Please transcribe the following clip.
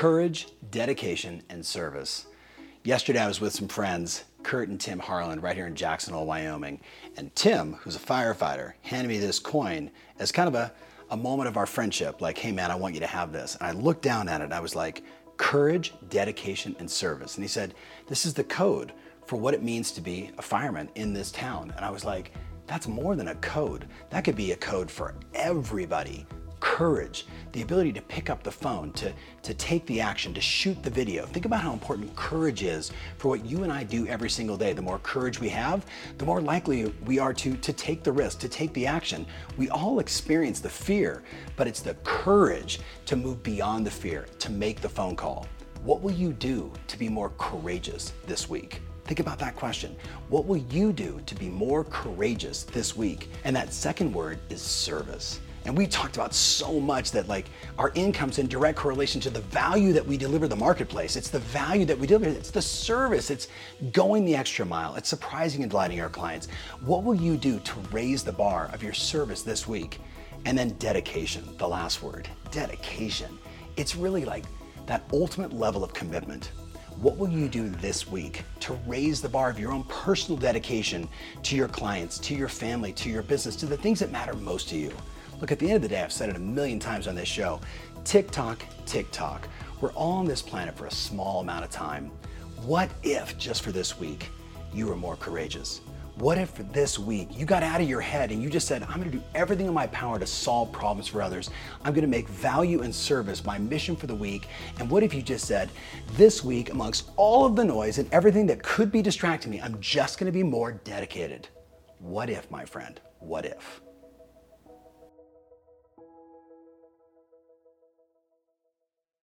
courage, dedication, and service. Yesterday, I was with some friends, Kurt and Tim Harlan, right here in Jackson Hole, Wyoming. And Tim, who's a firefighter, handed me this coin as kind of a, a moment of our friendship like, hey man, I want you to have this. And I looked down at it and I was like, courage, dedication, and service. And he said, this is the code for what it means to be a fireman in this town. And I was like, that's more than a code. That could be a code for everybody courage, the ability to pick up the phone, to, to take the action, to shoot the video. Think about how important courage is for what you and I do every single day. The more courage we have, the more likely we are to, to take the risk, to take the action. We all experience the fear, but it's the courage to move beyond the fear, to make the phone call. What will you do to be more courageous this week? Think about that question. What will you do to be more courageous this week? And that second word is service. And we talked about so much that like our income's in direct correlation to the value that we deliver the marketplace. It's the value that we deliver. It's the service. It's going the extra mile. It's surprising and delighting our clients. What will you do to raise the bar of your service this week? And then dedication, the last word, dedication. It's really like that ultimate level of commitment. What will you do this week to raise the bar of your own personal dedication to your clients, to your family, to your business, to the things that matter most to you? Look, at the end of the day, I've said it a million times on this show tick-tock, tick-tock. We're all on this planet for a small amount of time. What if, just for this week, you were more courageous? What if for this week you got out of your head and you just said, I'm gonna do everything in my power to solve problems for others? I'm gonna make value and service my mission for the week. And what if you just said, this week, amongst all of the noise and everything that could be distracting me, I'm just gonna be more dedicated? What if, my friend? What if?